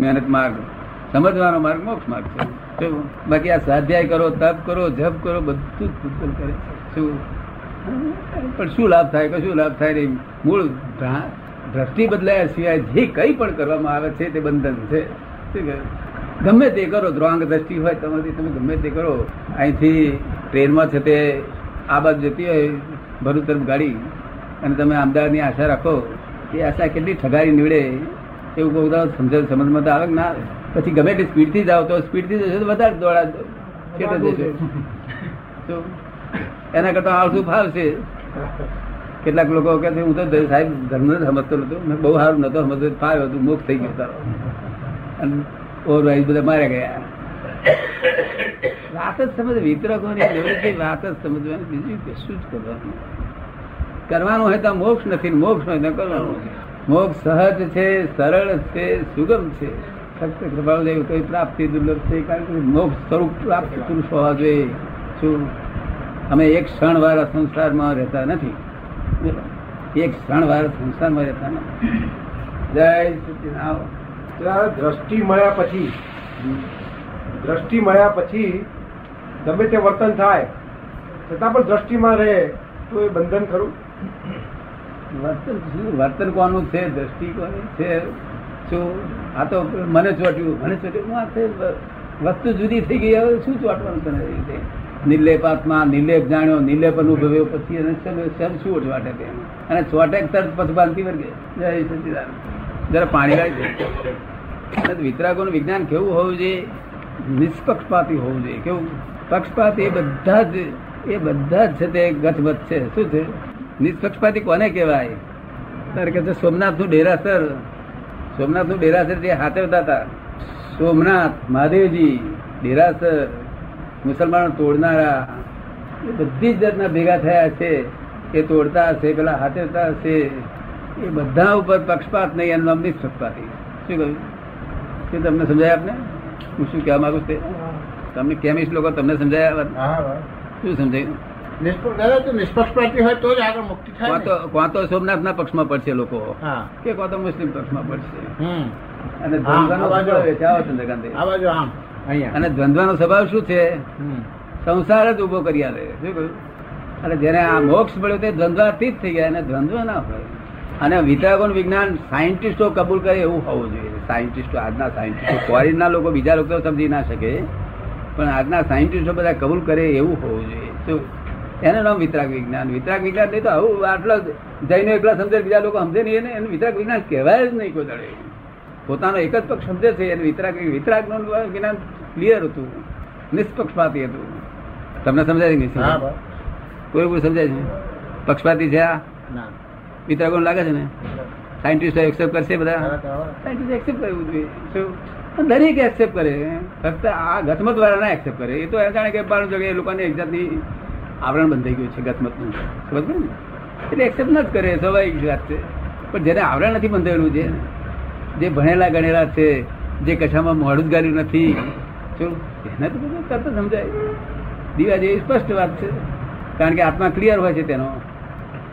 મહેનત, માર્ગ. સમજવાનો માર્ગ મોક્ષ માર્ગ છે? બાકી આ સ્વાધ્યાય કરો, તપ કરો, જપ કરો, બધું જ ભૂતગલ કરે શું? પણ શું લાભ થાય, કશું લાભ થાય નહીં. મૂળ દ્રષ્ટિ બદલાયા સિવાય જે કંઈ પણ કરવામાં આવે છે તે બંધન છે. ગમે તે કરો દ્રોંગ દ્રષ્ટિ હોય તમારી, તમે ગમે તે કરો. અહીંથી ટ્રેનમાં છે તે આ બાજુ જતી હોય, ભરૂચ તરફ ગાડી. અને તમે અમદાવાદની આશા રાખો એ આશા કેટલી ઠગારી નીવડે. એવું કોઈ દાડો સમજ સમજમાં તો આવે ના પછી ગમે તે સ્પીડથી જાઓ તો સ્પીડથી જશો તો વધારે દોડા છેટે જશો? એના કરતા આળસુ ફાવશે કેટલાક લોકો કહે છે હું તો સાહેબ ધર્મ જ સમજતો નતો. મેં બહુ સારું નતો સમજતો ફાવ્યો હતું મોક્ષ થઈ ગયો તારો. અને ઓવરવાઇઝ બધા માર્યા ગયા. વાત જ સમજ વિતરકોની વાત જ સમજવાની. બીજું કશું જ કરવાનું. કરવાનું હોય તો મોક્ષ નથી મોક્ષ હોય તો કરવાનું. મોક્ષ સહજ છે, સરળ છે, સુગમ છે. ફક્ત કૃપાળુદેવ કોઈ પ્રાપ્તિ દુર્લભ છે, કારણ કે મોક્ષ સ્વરૂપ પ્રાપ્ત પુરુષ હોવા જોઈએ શું અમે એક ક્ષણ વાર સંસારમાં રહેતા નથી. એક ક્ષણ વાર સંસારમાં રહેતા નથી. જય દ્રષ્ટિ મળ્યા પછી, દ્રષ્ટિ મળ્યા પછી ગમે તે વર્તન થાય, છતાં પણ દ્રષ્ટિમાં રહે, તો એ બંધન ખરું? વર્તન શું? વર્તન કોનું છે? દ્રષ્ટિ કોની છે? શું? આ તો મને ચોટ્યું મને ચોટ્યું. આ છે વસ્તુ જુદી થઈ ગઈ. હવે શું ચોટવાનું તને રીતે? નિર્લેપ આત્મા, નિર્લેપ જાણ્યો, નિર્લેપ અનુભવ્યો, પછી શેનું- શેનું શું ચોટે તે? અને ચોટે તરત પછી બાંધી વર્ગે? જય સચિદાન જરા પાણી લાવી વિતરાગોનું વિજ્ઞાન કેવું હોવું જોઈએ? નિષ્પક્ષપાતી હોવું જોઈએ. કેવું? પક્ષપાત એ બધા જ, એ બધા જ છે તે ગતમત છે. શું છે? નિષ્પક્ષપાતી કોને કહેવાય? તારે કે છે સોમનાથનું ડેરાસર સોમનાથનું ડેરાસર જે હાથવતા હતા. સોમનાથ મહાદેવજી ડેરાસર મુસલમાનો તોડનારા એ બધી જ જાતના ભેગા થયા છે. એ તોડતા હશે પેલા હાથવતા હશે. એ બધા ઉપર પક્ષપાત નહીં એનું નામ નિષ્પક્ષપાતી. શું કહ્યું? શું તમને સમજાય આપને? હું શું કહેવા માંગુ છું તે? તમને કેમિસ્ટ લોકો તમને સમજાય? શું સમજાયું? નિષ્પક્ષ દાદા હોય તો જ આગળ મુક્તિ થાય તો કોણ તો સોમનાથના પક્ષમાં પડશે લોકો. કે કોણ તો મુસ્લિમ પક્ષમાં પડશે. અને અહીંયા. અને સ્વભાવ શું છે? સંસાર જ ઊભો કરી આવે શું કહ્યું? અને જેને આ મોક્ષ મળ્યો તે દ્વંદ્વાતીત થઈ ગયા અને દ્વંદ્વ ના હોય. અને વિતરાગોનું વિજ્ઞાન સાયન્ટિસ્ટો કબૂલ કરે એવું હોવું જોઈએ. સાયન્ટિસ્ટો આજના સાયન્ટિસ્ટો ફોરેનના લોકો બીજા લોકો સમજી ના શકે. પણ આજના સાયન્ટિસ્ટો બધા કબૂલ કરે એવું હોવું જોઈએ. શું? એનું નામ વિતરાગ વિજ્ઞાન. વિતરાગ વિજ્ઞાન નહીં તો આવું આટલો જઈને એકલા સમજે બીજા લોકો સમજે નહીં એને. એનું વિતરાગ વિજ્ઞાન કહેવાય જ નહીં કોઈ દળે પોતાનો એક જ પક્ષ સમજે છે. એને વિતરાગનું વિજ્ઞાન ક્લિયર હતું. નિષ્પક્ષપાતી હતું. તમને સમજાય નહીં? કોઈ કોઈ સમજાય છે? પક્ષપાતી છે આ? ના. વિતરાગોને લાગે છે ને? સાયન્ટિસ્ટો એક્સેપ્ટ કરશે બધા. સાયન્ટિસ્ટ એક્સેપ્ટ કરવું જોઈએ. શું? દરેક એક્સેપ્ટ કરે. ફક્ત આ ઘટમત વાળા ના એક્સેપ્ટ કરે. એ તો એ જાણે કે બારું જગ્યાએ લોકોને એક જાતની આવરણ બંધાઈ ગયું છે ગતમતનું ખબર પડી ને? એટલે એક્સેપ્ટ ન જ કરે સ્વાભાવિક વાત છે. પણ જેને આવરણ નથી બંધાયેલું છે જે ભણેલા ગણેલા છે જે કશામાં મોડું ગાર્યું નથી શું એને તો બધું તરત સમજાય. દીવા જેવી સ્પષ્ટ વાત છે. કારણ કે આત્મા ક્લિયર હોય છે તેનો.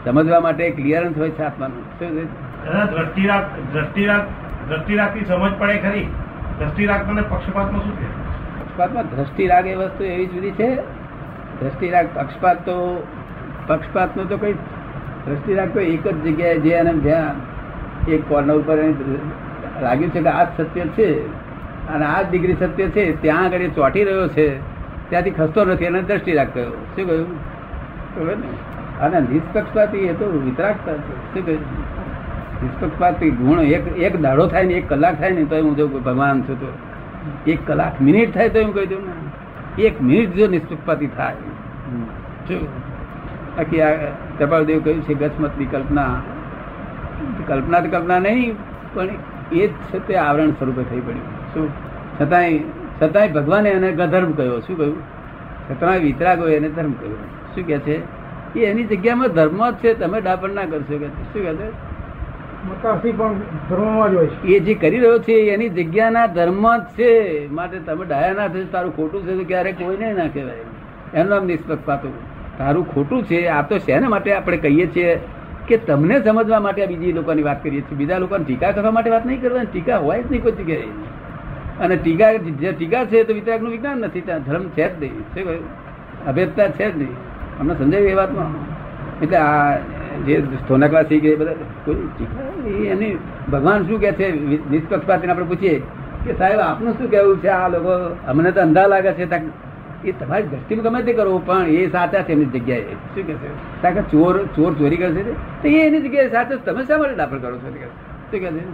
સમજવા માટે ક્લિયરન્સ હોય છે આત્માનું. શું દ્રષ્ટિરાગથી સમજ પડે ખરી. દ્રષ્ટિરાગ અને પક્ષપાતમાં શું છે પક્ષપાતમાં દ્રષ્ટિ રાગ એ વસ્તુ એવી જુદી છે દ્રષ્ટિ રાગ, પક્ષપાત તો પક્ષપાત નો તો કઈ દ્રષ્ટિ રાગ તો એક જ જગ્યાએ જે અને જ્યાં એક કોર્નર ઉપર લાગ્યું છે કે આ જ સત્ય છે અને આ જ ડિગ્રી સત્ય છે, ત્યાં આગળ એ ચોંટી રહ્યો છે, ત્યાંથી ખસતો નથી, એને દ્રષ્ટિ કહ્યું. શું કહ્યું? અને નિષ્પક્ષપાતી એ તો વિતરાગતા છે. શું કહ્યું? નિષ્પક્ષપાતી ગુણ એક એક દાડો થાય ને એક કલાક થાય ને તો હું જો ભગવાન છું તો. એક કલાક મિનિટ થાય તો એમ કહી દઉં ને. એક મિનિટ જો નિષ્પક્ષપાતી થાય. બાકી આ કપાળદેવ કહ્યું છે ગચમતની કલ્પના. કલ્પના તો કલ્પના નહીં પણ એ જ છે તે આવરણ સ્વરૂપે થઈ પડ્યું. શું? છતાંય છતાંય ભગવાને એને ગધર્મ કહ્યો. શું કહ્યું? છતાંય વિતરાગો એને ધર્મ કહ્યો. શું કહે છે? એ એની જગ્યામાં ધર્મ જ છે તમે ડાપણ ના કરશો કે શું કહે છે? એ જે કરી રહ્યો છે, એની જગ્યાના ધર્મ જ છે. માટે તમે ડાયા ના થશે, તારું ખોટું છે તો ક્યારે કોઈને ના કહેવાય. એનું નામ નિષ્પક્ષપાતું તારું ખોટું છે, આ તો શેના માટે આપણે કહીએ છીએ? કે તમને સમજવા માટે બીજી લોકોની વાત કરીએ છીએ. બીજા લોકોને ટીકા કરવા માટે વાત નહીં કરવાની. ટીકા હોય જ નહીં કોઈ જગ્યાએ. અને ટીકા, જે ટીકા છે તો વિતરાગનું વિજ્ઞાન નથી. ત્યાં ધર્મ છે જ નહીં. છે અભેદતા છે જ નહીં. અમને સમજાવી એ વાતમાં. એટલે આ જે સ્થોનકવાસી કે ગયા બધા એની ભગવાન શું કે છે? નિષ્પક્ષપાતીને આપણે પૂછીએ કે સાહેબ, આપનું શું કહેવું છે? આ લોકો અમને તો અંધા લાગે છે. એ તમારી દ્રષ્ટિમાં ગમે તે કરો, પણ એ સાચા છે એમની જગ્યાએ. શું કે છે? કારણ ચોર ચોર ચોરી કરે છે તો? એ એની જગ્યાએ સાચો તમે શા માટે દાખલ કરો છો? શું કે છે?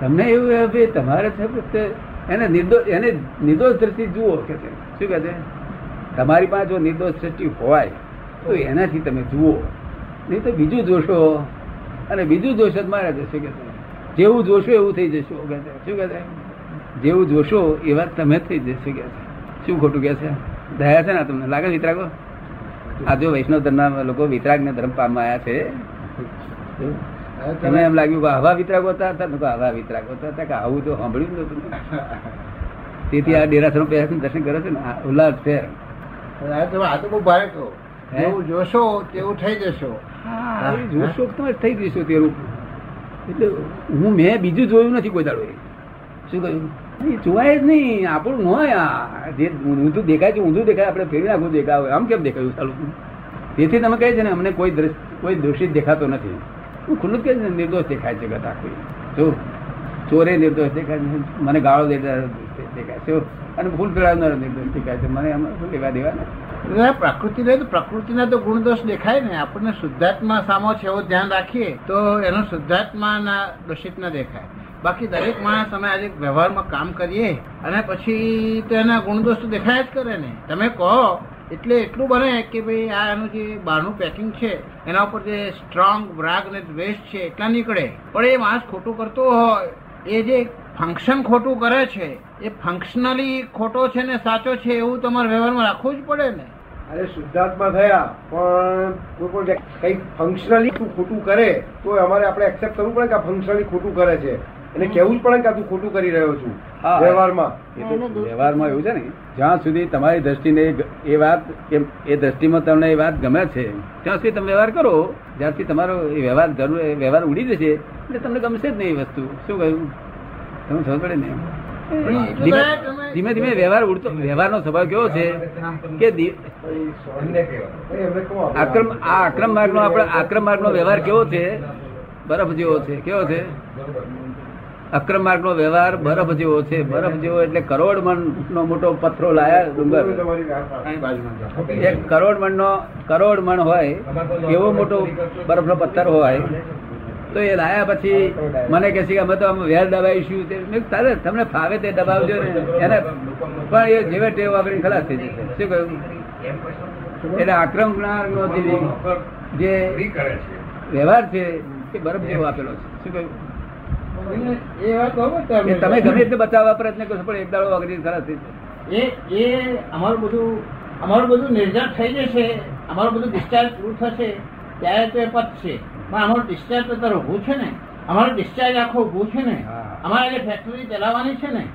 તમને એવું કે તમારે છે એને નિર્દોષ એને નિર્દોષ દ્રષ્ટિ જુઓ કે છે. શું કે છે? તમારી પાસે જો નિર્દોષ દ્રષ્ટિ હોય, તો એનાથી તમે જુઓ. નહીં તો બીજું જોશો. અને બીજું જોશો જ માર્યા જશે કે જેવું જોશો એવું થઈ જશો કે શું કે જેવું જોશો એવા તમે થઈ જશો કે શું ખોટું કે છે? દયા છે ને તમને. લાગે વિતરાગો? આ જો વૈષ્ણવ ધર્મના લોકો વિતરાગ ને ધર્મ પામવા આવ્યા છે. તમે એમ લાગ્યું કે આવા વિતરાગો હતા આવા વિતરાગો હતા. કે આવું તો સાંભળ્યું નતું તેથી આ ડેરાસરો પહેલા દર્શન કરે છે ને ઉલ્લાસ ફેર આ તો આ તો બહુ ભારે જોશો તેવું થઈ જશો. હા, એ જોશો તમે થઈ ગયું તે રૂપ એટલે હું મેં બીજું જોયું નથી કોઈ દાડો શું કહ્યું? એ જોવાય જ નહીં આપણું ન હોય આ. જે ઊંધું દેખાય છે ઊંધું દેખાય આપણે ફેરી નાખવું દેખાય આમ કેમ દેખાયું સાલું તેથી તમે કહે છે ને અમને કોઈ દ્રશ કોઈ દોષિત દેખાતો નથી. હું ખુલ્લું જ કહે છે ને, નિર્દોષ દેખાય છે બધા કોઈ. જો ચોરે નિર્દોષ દેખાય છે મને ગાળો દેખાય છે. અને ફૂલ ફેરવનાર નિર્દોષ દેખાય છે મને એમાં શું લેવા દેવા નથી એટલે પ્રકૃતિ રહે તો પ્રકૃતિના તો ગુણદોષ દેખાય ને. આપણને શુદ્ધાત્મા સામો છે એવું ધ્યાન રાખીએ તો એનો શુદ્ધાત્માના દોષિત ન દેખાય. બાકી દરેક માણસ અમે આજે વ્યવહારમાં કામ કરીએ અને પછી તો એના ગુણદોષ તો દેખાય જ કરે ને. તમે કહો, એટલે એટલું બને કે ભાઈ આ એનું જે બહારનું પેકિંગ છે, એના ઉપર જે સ્ટ્રોંગ રાગ અને દ્વેષ છે, એટલા નીકળે. પણ એ માણસ ખોટું કરતો હોય, એ જે ફંક્શન ખોટું કરે છે એ ફંક્શનલી ખોટો છે ને સાચો છે એવું તમારે વ્યવહારમાં રાખવું જ પડે ને. અરે શુદ્ધાત્મા થયા પણ કોઈ પણ કઈ ફંક્શનલી ખોટું કરે તો અમારે આપણે એક્સેપ્ટ કરવું પડે કે આ ફંક્શનલી ખોટું કરે છે. એને કેવું જ પડે કે આ તું ખોટું કરી રહ્યો છું. વ્યવહારમાં. વ્યવહારમાં એવું છે ને જ્યાં સુધી તમારી દ્રષ્ટિને એ- એ વાત કે એ દ્રષ્ટિમાં તમને એ વાત ગમે છે ત્યાં સુધી તમે વ્યવહાર કરો. જ્યારથી તમારો એ વ્યવહાર જરૂર એ વ્યવહાર ઉડી જશે એટલે તમને ગમશે જ નહીં એ વસ્તુ. શું કહ્યું? ખબર પડે ને ધીમે ધીમે વ્યવહાર ઉડતો વ્યવહારનો સ્વભાવ કેવો છે કે. આક્રમ આ આક્રમ માર્ગનો આપણે આક્રમ માર્ગનો વ્યવહાર કેવો છે? બરફ જેવો છે. કેવો છે? અક્રમ માર્ગનો વ્યવહાર બરફ જેવો છે. બરફ જેવો એટલે કરોડ મન નો મોટો પથરો લાયા ડુંગર. એક કરોડ મણ નો કરોડ મણ હોય એવો મોટો બરફનો પથ્થર હોય તો એ લાયા પછી મને કહે છે કે અમે તો આમ વેર દબાવીશું તે. તારે તમને ફાવે તે દબાવજો ને. એને પણ એ જેવે ટેવ વાપરીને ખલાસ થઈ જશે. શું કહ્યું? એટલે આક્રમણાનો જે જે વ્યવહાર છે એ બરફ જેવો આપેલો છે. શું કહ્યું? તમે ગમે તે બચાવવા પ્રયત્ન કરશો પણ એક દાડો વગરી ખલાસ થઈ જશે. એ એ અમારું બધું અમારું બધું નિર્ધાર થઈ જશે અમારું બધું ડિસ્ચાર્જ પૂરું થશે ત્યારે તો એ પતશે. પણ અમારું ડિસ્ચાર્જ તો તારું ઊભું છે ને. અમારું ડિસ્ચાર્જ આખો ઊભું છે ને. અમારે જે ફેક્ટરી ચલાવવાની છે ને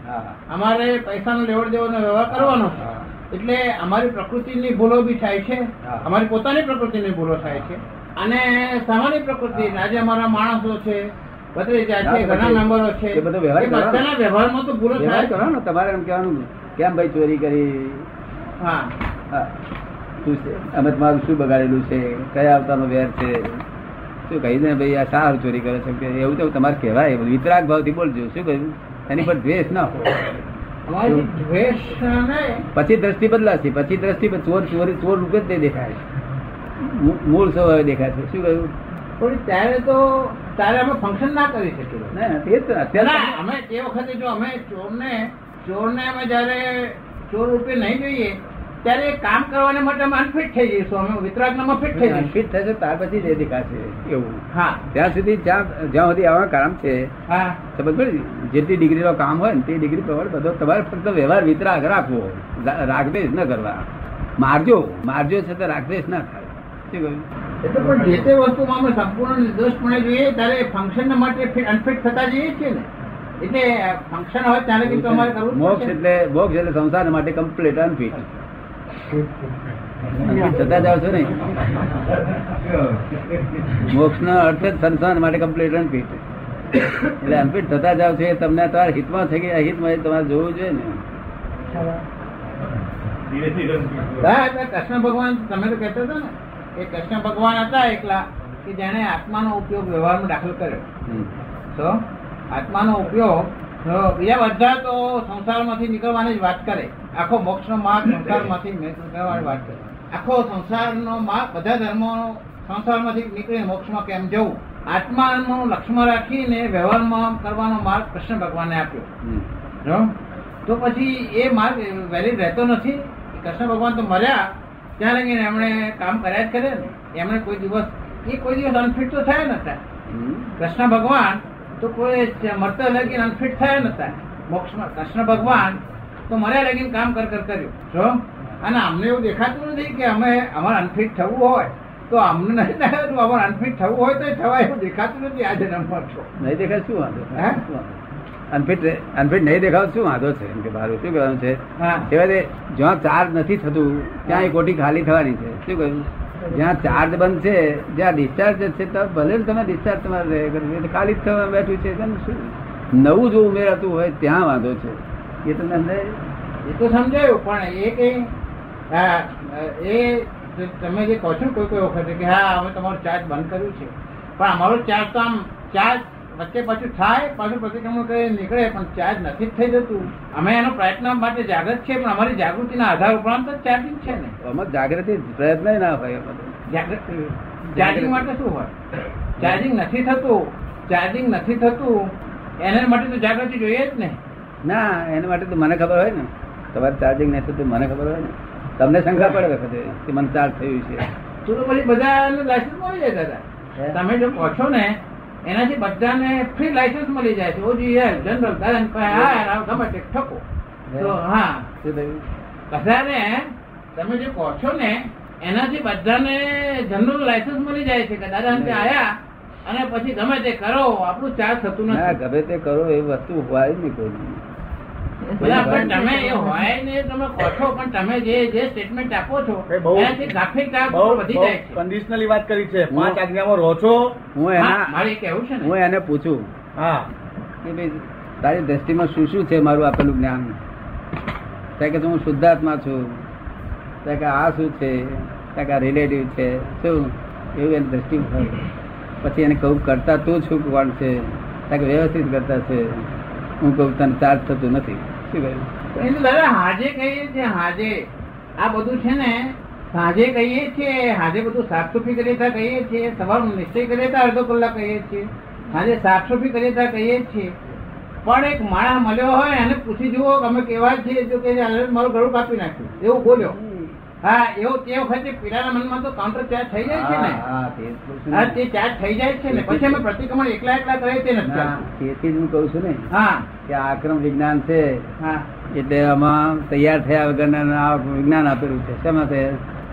અમારે પૈસાનો લેવડ દેવડનો વ્યવહાર કરવાનો છે. એટલે અમારી પ્રકૃતિની ભૂલો બી થાય છે. અમારી પોતાની પ્રકૃતિની ભૂલો થાય છે. અને સામાન્ય પ્રકૃતિ આજે અમારા માણસો છે છે ઘણા નંબરો છે. એ બધો વ્યવહાર વ્યવહારમાં તો ભૂલો થાય. કરો ને. તમારે એમ કહેવાનું કેમ ભાઈ ચોરી કરી? હા. હા. શું છે? અમે તમારું શું બગાડેલું છે? કયા અવતારનો વેર છે? શું કહી દે ભાઈ આ સાર ચોરી કરે છે કે એવું તો તમારે કહેવાય વિતરાગ ભાવથી બોલજો શું કહ્યું? એની પર દ્વેષ ના હોય. પછી દ્રષ્ટિ બદલાશે પછી દ્રષ્ટિ ચોર ચોરી ચોર રૂપે જ દેખાય. મૂળ સ્વભાવે દેખાય છે શું કહ્યું? પણ ત્યારે તો ત્યારે અમે ફંક્શન ના કરી શકીએ. ના તે જ અત્યારે અમે તે વખતે જો અમે ચોરને ચોરને અમે જયારે ચોર રૂપે નહીં જોઈએ ત્યારે કામ કરવાને માટે અમે ફિટ થઈ જઈશું. અમે વિતરાગનામાં ફિટ થઈ જઈશું. ફિટ થશે ત્યાર પછી જે દેખાશે એવું. હા. ત્યાં સુધી જ્યાં જ્યાં સુધી આવા કામ છે હા. સમજ પડી જેટલી ડિગ્રીનો કામ હોય ને તે ડિગ્રી પ્રમાણે બધો તમારે ફક્ત વ્યવહાર વિતરાગ રાખવો. રા- ન કરવા. મારજો. મારજો છે તો રાગદ્વેષ ના થાય. શું કહ્યું? એટલે પણ જે તે વસ્તુમાં અમે સંપૂર્ણ નિર્દોષપણે જોઈએ ત્યારે ફંક્શન માટે અનફિટ થતા જઈએ છીએ ને. એટલે ફંક્શન હોય ત્યારે કરવું મોક્ષ. એટલે મોક્ષ એટલે સંસાર માટે કમ્પ્લીટ અનફિટ અનફિટ જાવ છો ને. મોક્ષ નો અર્થ જ સંસાર માટે કમ્પ્લીટ અનફિટ એટલે અનફિટ થતા જાવ છો એ તમને તમારા હિતમાં થઈ ગયા હિતમાં એ તમારે જોવું જોઈએ ને. કૃષ્ણ ભગવાન તમે તો કહેતા હતા ને એ કૃષ્ણ ભગવાન હતા એકલા કે જેણે આત્માનો ઉપયોગ વ્યવહારમાં દાખલ કર્યો. તો આત્માનો ઉપયોગ બીજા બધા તો સંસારમાંથી નીકળવાની જ વાત કરે. આખો મોક્ષનો માર્ગ સંસારમાંથી નીકળવાની વાત કરે. આખો સંસારનો માર્ગ બધા ધર્મો સંસારમાંથી નીકળીને મોક્ષમાં કેમ જવું? આત્માનું લક્ષ્યમાં રાખીને વ્યવહારમાં કરવાનો માર્ગ કૃષ્ણ ભગવાને આપ્યો. જો? તો પછી એ માર્ગ વેલિડ રહેતો નથી. કૃષ્ણ ભગવાન તો મર્યા. ત્યાં લગીને એમણે કામ કર્યા જ કરે ને. એમણે કોઈ દિવસ એ કોઈ દિવસ અનફિટ તો થયા નતા. કૃષ્ણ ભગવાન તો કોઈ મરતા લગીને અનફિટ થયા નતા. મોક્ષમાં કૃષ્ણ ભગવાન તો મર્યા લગીન કામ કર કર કર્યું. જો? અને અમને એવું દેખાતું નથી કે અમે અમારે અનફિટ થવું હોય. તો અમને નથી દેખાતું અમારે અનફિટ થવું હોય તો થવાય એવું દેખાતું નથી આજે નંબર છો નહીં દેખાય શું વાંધો? અનફિટ અનફિટ નહીં દેખાવ શું વાંધો છે? એમ કે મારું શું કહેવાનું છે? છે, જ્યાં ચાર્જ નથી થતું ત્યાં એ કોટી ખાલી થવાની છે. શું કહ્યું? જ્યાં ચાર્જ બંધ છે, જ્યાં ડિસ્ચાર્જ છે ત્યાં ભલે તમે ડિસ્ચાર્જ તમારે રહે કર્યું. ખાલી જ થવા બેઠું છે તેમ શું નવું જો ઉમેરાતું હોય, ત્યાં વાંધો છે એ તમને સમજાય? એ તો સમજાયું, પણ એ કઈ એ તમે જે કહો છો કોઈ કોઈ વખતે કે, હા, અમે તમારું ચાર્જ બંધ કર્યું છે પણ અમારો ચાર્જ તો આમ ચાર્જ વચ્ચે પાછું થાય પાછું પ્રતિક્રમણ કરી નીકળે પણ ચાર્જ નથી જ થઈ જતું. અમે એનો પ્રયત્ન માટે જાગૃત છે પણ અમારી જાગૃતિના આધાર ઉપરાંત જ ચાર્જિંગ છે ને. આમાં જાગૃતિ પ્રયત્ન ના હોય ચાર્જિંગ માટે શું હોય? ચાર્જિંગ નથી થતું ચાર્જિંગ નથી થતું. એના માટે તો જાગૃતિ જોઈએ જ ને. ના એના માટે તો મને ખબર હોય ને. તમારે ચાર્જિંગ નહીં થતું મને ખબર હોય ને. તમને શંકા પડે વખતે કે મને ચાર્જ થયું છે. તો તો પછી બધા લાઇસન્સ મળી જાય દાદા. તમે જો છો ને એનાથી બધાને ફ્રી લાયસન્સ મળી જાય છે. ઓજી જનરલ દાદા હા ગમે તે ઠકો તો હા. બધાને તમે જે કહો છો ને એનાથી બધાને જનરલ લાયસન્સ મળી જાય છે કે દાદા અંતે આયા અને પછી ગમે તે કરો આપણું ચાર્જ થતું ના નથી ગમે તે કરો એ વસ્તુ હોય નહીં કોઈ. પણ તમે એ હોય ને તમે કહો પણ તમે જે જે સ્ટેટમેન્ટ આપો છો કન્ડિશનલી વાત કરી છે. પાંચ આજ્ઞામાં રહો છો. હું એના મારે કેવું છે હું એને પૂછું. હા. કે ભાઈ તારી દ્રષ્ટિમાં શું શું છે મારું આપેલું જ્ઞાન? ત્યાં કે હું શુદ્ધાત્મા છું. ત્યાં કે આ શું છે? ત્યાં કે આ રિલેટિવ છે. શું? એવું એની દ્રષ્ટિ પછી એને કહું કરતા તું છું કોણ છે? ત્યાં કે વ્યવસ્થિત કરતા છે. હું કહું તને ચાર્જ થતું નથી. દાદા, હાજે કહીએ છીએ, હાજે. આ બધું છે ને સાંજે કહીએ છીએ, હાજે બધું સાફસુફી કરીએ ત્યાં કહીએ છીએ, સવારનો નિશ્ચય કરીએ ત્યાં અડધો કલાક કહીએ છીએ. સાંજે સાફસુફી કરીએ ત્યાં કહીએ છીએ. પણ એક માણસ મળ્યો હોય એને પૂછી જુઓ અમે કેવા છીએ, જો કે મારું ગળું કાપી નાખ્યું. એવું બોલ્યો. હા એવું તે વખતે પીડાના મનમાં તો કાઉન્ટર ચાર્જ થઈ જાય છે ને? હા, તે. ચાર્જ થઈ જાય છે ને? પછી અમે પ્રતિક્રમણ એકલા એકલા કરીએ તે નથી તેથી હું કહું છું ને હા. કે આક્રમ વિજ્ઞાન છે. હા. એટલે આમાં તૈયાર થયા વગર આ વિજ્ઞાન આપેલું છે. શેમાં છે?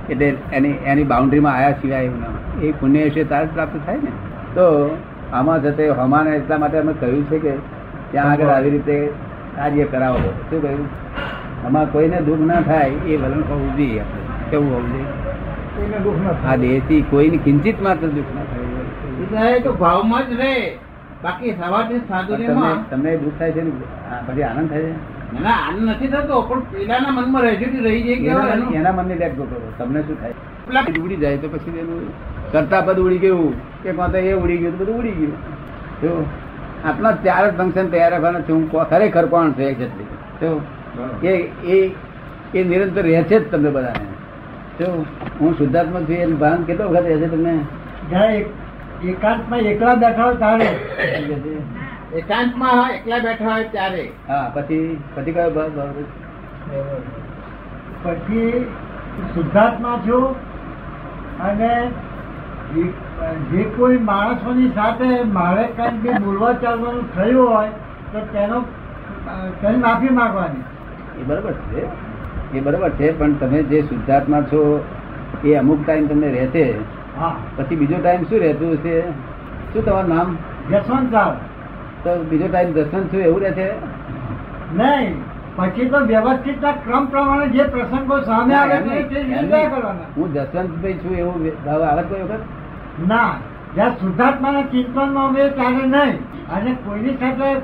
એટલે એની એની બાઉન્ડ્રીમાં આયા સિવાય એવું એ પુણ્ય વિશે તાર પ્રાપ્ત થાય ને. તો આમાં જતે હમાને એટલા માટે અમે કહ્યું છે કે ત્યાં આગળ આવી રીતે કાર્ય કરાવો. શું કહ્યું? આમાં કોઈને દુઃખ ના થાય એ વલણ હોવું જોઈએ આપણે. કેવું હોવું જોઈએ? આ દેહથી કોઈને કિંચિત માત્ર દુઃખ ના થાય. તો ભાવમાં જ રહે. બાકી સવારથી સાધુ તમને તમને દુઃખ થાય છે ને? પછી આનંદ થાય છે? ના આનંદ નથી થતો પણ પેલાના મનમાં રેજ્યુટી રહી જાય કે એના મનને લેટ ગો કરો તમને શું થાય? ઉડી જાય તો પછી એનું કરતા પદ ઉડી ગયું. કે કાં એ ઉડી ગયું બધું ઉડી ગયું. જો આટલા ચાર ફંક્શન તૈયાર રાખવાના છે. હું ખરેખર કોણ છે એક્ઝેક્ટલી જો કે એ એ નિરંતર રહે છે જ તમને બધાને. જો હું શુદ્ધાત્મક છું એનું ભાન કેટલો વખત રહે છે તમને એકાંતમાં એકલા બેઠા હોય ત્યારે. એકાંતમાં એકલા બેઠા હોય ત્યારે. હા પછી પછી કયો ભાવ? પછી શુદ્ધાત્મા છું અને જે- જે કોઈ માણસોની સાથે મારે કંઈક બી બોલવા ચાલવાનું થયું હોય તો તેનો તેની માફી માંગવાની. એ બરાબર છે? એ બરાબર છે પણ તમે જે શુદ્ધાત્મા છો એ અમુક ટાઈમ તમને રહેશે. હા. પછી બીજો ટાઈમ શું રહેતું હશે? શું તમારું નામ? જસવંત સાહેબ તો બીજો ટાઈમ દર્શન છું એવું રહેશે? નહીં. પછી તો વ્યવસ્થિત ક્રમ પ્રમાણે જે પ્રસંગો સામે આવે છે હું જસવંતભાઈ છું એવું આવે કોઈ વખત? ના. જ્યાં શુદ્ધાત્માના ચિંતનમાં અમે ત્યારે નહીં. અને કોઈની સાથે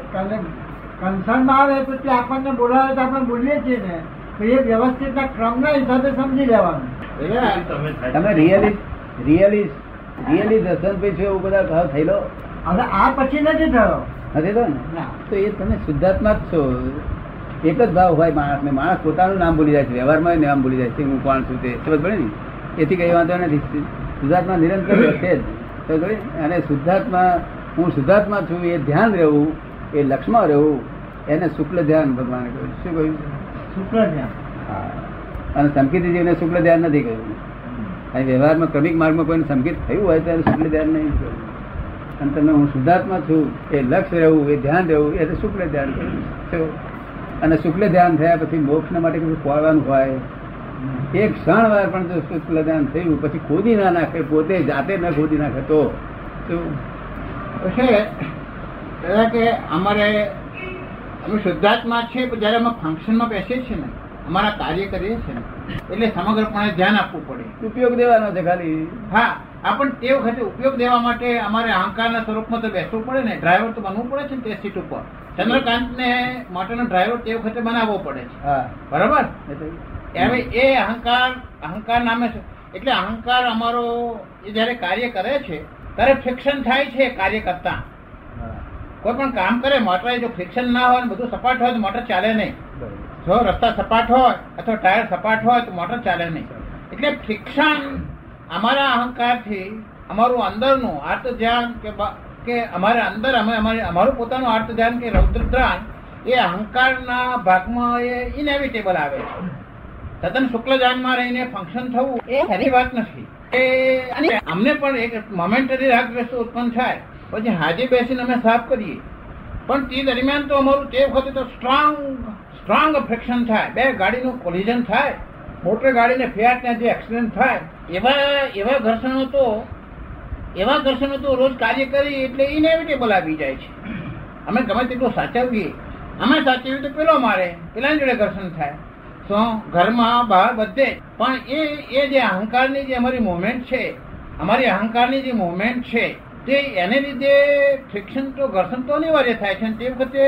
કન્સર્નમાં આવે તો તે આપણને બોલાવે તો આપણે બોલીએ છીએ ને. તો એ વ્યવસ્થિત ક્રમના હિસાબે સમજી લેવાનું. તમે realist realist really really really Jaswantbhai છો એવું બધા ભાવ થયેલો હવે આ પછી નથી થયો. નથી તો ને? તો એ તમે શુદ્ધાત્મા જ છો. એક જ ભાવ હોય માણસને માણસ પોતાનું નામ ભૂલી જાય છે. વ્યવહારમાં નામ ભૂલી જાય છે. હું કોણ છું તે? ખબર પડે ને? એથી કઈ વાંધો નથી. શુદ્ધાત્મા નિરંતર છે જ? અને શુદ્ધાત્મા હું શુદ્ધાત્મા છું એ ધ્યાન રહેવું એ લક્ષમાં રહેવું એને શુક્લ ધ્યાન ભગવાને કહ્યું. શું કહ્યું? શુક્લ ધ્યાન. હા. અને સંકેતજીને શુક્લ ધ્યાન નથી કહ્યું. અહીં વ્યવહારમાં ક્રમિક માર્ગમાં કોઈને સંકેત થયું હોય ત્યારે શુક્લ ધ્યાન નહીં અને તમે હું શુદ્ધાત્મા છું એ લક્ષ રહેવું એ ધ્યાન રહેવું એટલે શુક્લ ધ્યાન કહ્યું? અને શુક્લ ધ્યાન થયા પછી મોક્ષના માટે કશું ખોળવાનું હોય? એક ક્ષણ વાર પણ જો શુક્લ ધ્યાન થયું પછી ખોદી ના નાખે પોતે જાતે ન ખોદી નાખે તો? શું? તો કે અમારે અમે શુદ્ધાત્મા છે પણ જયારે અમે ફંક્શનમાં બેસીએ છીએ ને અમારા કાર્ય કરીએ છીએ ને એટલે સમગ્રપણે ધ્યાન આપવું પડે. ઉપયોગ દેવાનો છે ખાલી. હા પણ તે વખતે ઉપયોગ દેવા માટે અમારે અહંકારના સ્વરૂપમાં તો બેસવું પડે ને ડ્રાઈવર તો બનવું પડે છે ને તે સીટ ઉપર. ચંદ્રકાંતને માટેનો ડ્રાઈવર તે વખતે બનાવવો પડે છે. હા. બરાબર? હવે એ અહંકાર અહંકાર નામે છે. એટલે અહંકાર અમારો એ જયારે કાર્ય કરે છે ત્યારે ફિક્શન થાય છે કાર્ય કરતા કોઈ પણ કામ કરે મોટર જો ફ્રિક્શન ના હોય ને બધું સપાટ હોય તો મોટર ચાલે નહીં. જો રસ્તા સપાટ હોય અથવા ટાયર સપાટ હોય તો મોટર ચાલે નહીં. એટલે ફ્રિક્શન અમારા અહંકારથી અમારું અંદરનું આર્ત ધ્યાન કે કે અમારે અંદર અમે અમારે અમારું પોતાનું આર્ત ધ્યાન કે રૌદ્ર ધ્યાન એ અહંકારના ભાગમાં એ ઇનેવિટેબલ આવે છે. તદ્દન શુક્લ ધ્યાનમાં રહીને ફંક્શન થવું એ ખરી વાત નથી. એ અમને પણ એક મોમેન્ટરી રાગ વસ્તુ ઉત્પન્ન થાય. પછી હાજે બેસીને અમે સાફ કરીએ. પણ તે દરમિયાન તો અમારું તે વખતે તો સ્ટ્રોંગ સ્ટ્રોંગ ફ્રિક્શન થાય. બે ગાડીનું કોલિઝન થાય. મોટર ગાડીને ફિયાટને જે એક્સિડન્ટ થાય, એવા એવા ઘર્ષણો તો, એવા ઘર્ષણો તો રોજ કાર્ય કરી એટલે ઇનેવિટેબલ આવી જાય છે. અમે ગમે તેટલું સાચવીએ. અમે સાચવીએ તો પેલો મારે પેલા જોડે ઘર્ષણ થાય. તો ઘરમાં બહાર બધે. પણ એ એ જે અહંકારની જે અમારી મુવમેન્ટ છે, અમારી અહંકારની જે મુવમેન્ટ છે તે એને લીધે ફ્રિક્શન તો ઘર્ષણ તો અનિવાર્ય થાય છે અને તે વખતે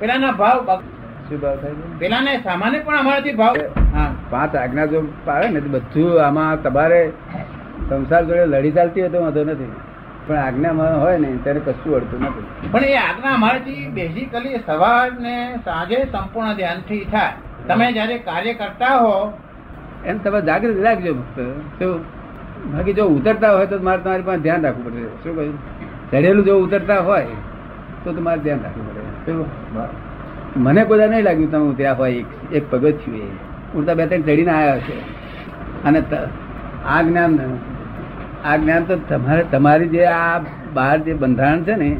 પેલાના ભાવ શું ભાવ થાય પેલાને સામાન્ય પણ અમારાથી ભાવ હા પાંચ આજ્ઞા જો પાડે ને બધું આમાં તમારે સંસાર જોડે લડી ચાલતી હોય તો વાંધો નથી. પણ આજ્ઞામાં હોય ને ત્યારે કશું અડતું નથી. પણ એ આજ્ઞા અમારાથી બેઝિકલી સવાર ને સાંજે સંપૂર્ણ ધ્યાનથી થાય. તમે જયારે કાર્ય કરતા હો એમ તમે જાગૃત રાખજો ફક્ત શું? બાકી જો ઉતરતા હોય તો મારે તમારી પાસે ધ્યાન રાખવું પડે. શું કહ્યું? ચડેલું જો ઉતરતા હોય તો તમારે ધ્યાન રાખવું પડે. મને કોઈ નહીં લાગ્યું તમે ત્યાં હોય, એક પગથિયું એ. ઉડતા બે ત્રણ ચડીને આવ્યા છે અને આ જ્ઞાન આ જ્ઞાન તો તમારે તમારી જે આ બહાર જે બંધારણ છે ને,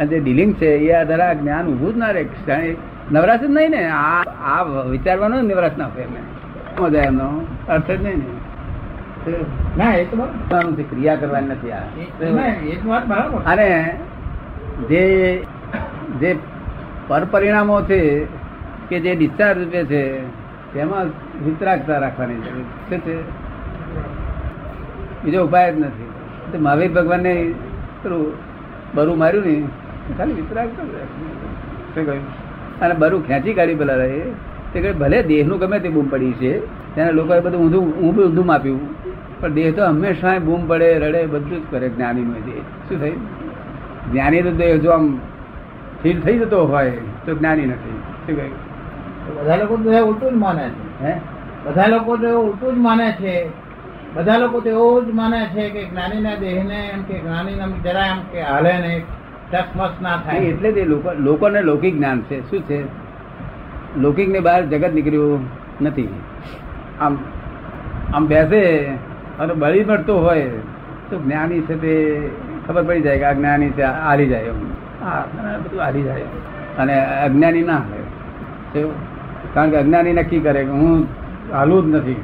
આ જે ડીલિંગ છે, એ આધારે આ જ્ઞાન ઊભું જ ના રહે. નવરાશ જ નહીં ને. આ આ વિચારવાનો નવરાશ ના હોય એમને. મજા એમનો. અર્થ જ નહીં ને. ના એ તો ક્રિયા કરવાની નથી અને જે જે પરપરિણામો છે કે જે ડિસ્ચાર્જ રૂપે છે તેમાં વિતરાગતા રાખવાની જરૂર છે શું છે બીજો ઉપાય જ નથી. મહાવીર ભગવાનને બરું માર્યું ને ખાલી વિતરાગતા શું કહ્યું? અને બરું ખેંચી કાઢી પેલા રહે. તે કઈ ભલે દેહનું ગમે તે બૂમ પડી છે તેને લોકોએ બધું ઊંધું ઊંધું ઊંધું માપ્યું. પણ દેહ તો હંમેશા બૂમ પડે રડે બધું જ કરે જ્ઞાનીનું દેહ. શું થયું? જ્ઞાની તો દેહ જો આમ ફીલ થઈ જતો હોય તો જ્ઞાની નથી. શું કહ્યું? બધા લોકો તો ઉલટું જ માને છે. હે? બધા લોકો તો એવું ઉલટું જ માને છે. બધા લોકો તો એવું જ માને છે કે જ્ઞાનીના દેહને એમ કે જ્ઞાનીના જરા એમ કે હાલે ને ટસમસ ના થાય. એટલે જ એ લોકો લોકોને લૌકિક જ્ઞાન છે. શું છે? લૌકિકની બહાર જગત નીકળ્યું નથી. આમ આમ બેસે અને બળી પડતો હોય. તો જ્ઞાની છે તે ખબર પડી જાય કે આ જ્ઞાની છે હારી જાય એમ. બધું હારી જાય. અને અજ્ઞાની ના હોય. કારણ કે અજ્ઞાની નક્કી કરે કે હું હાલું જ નથી.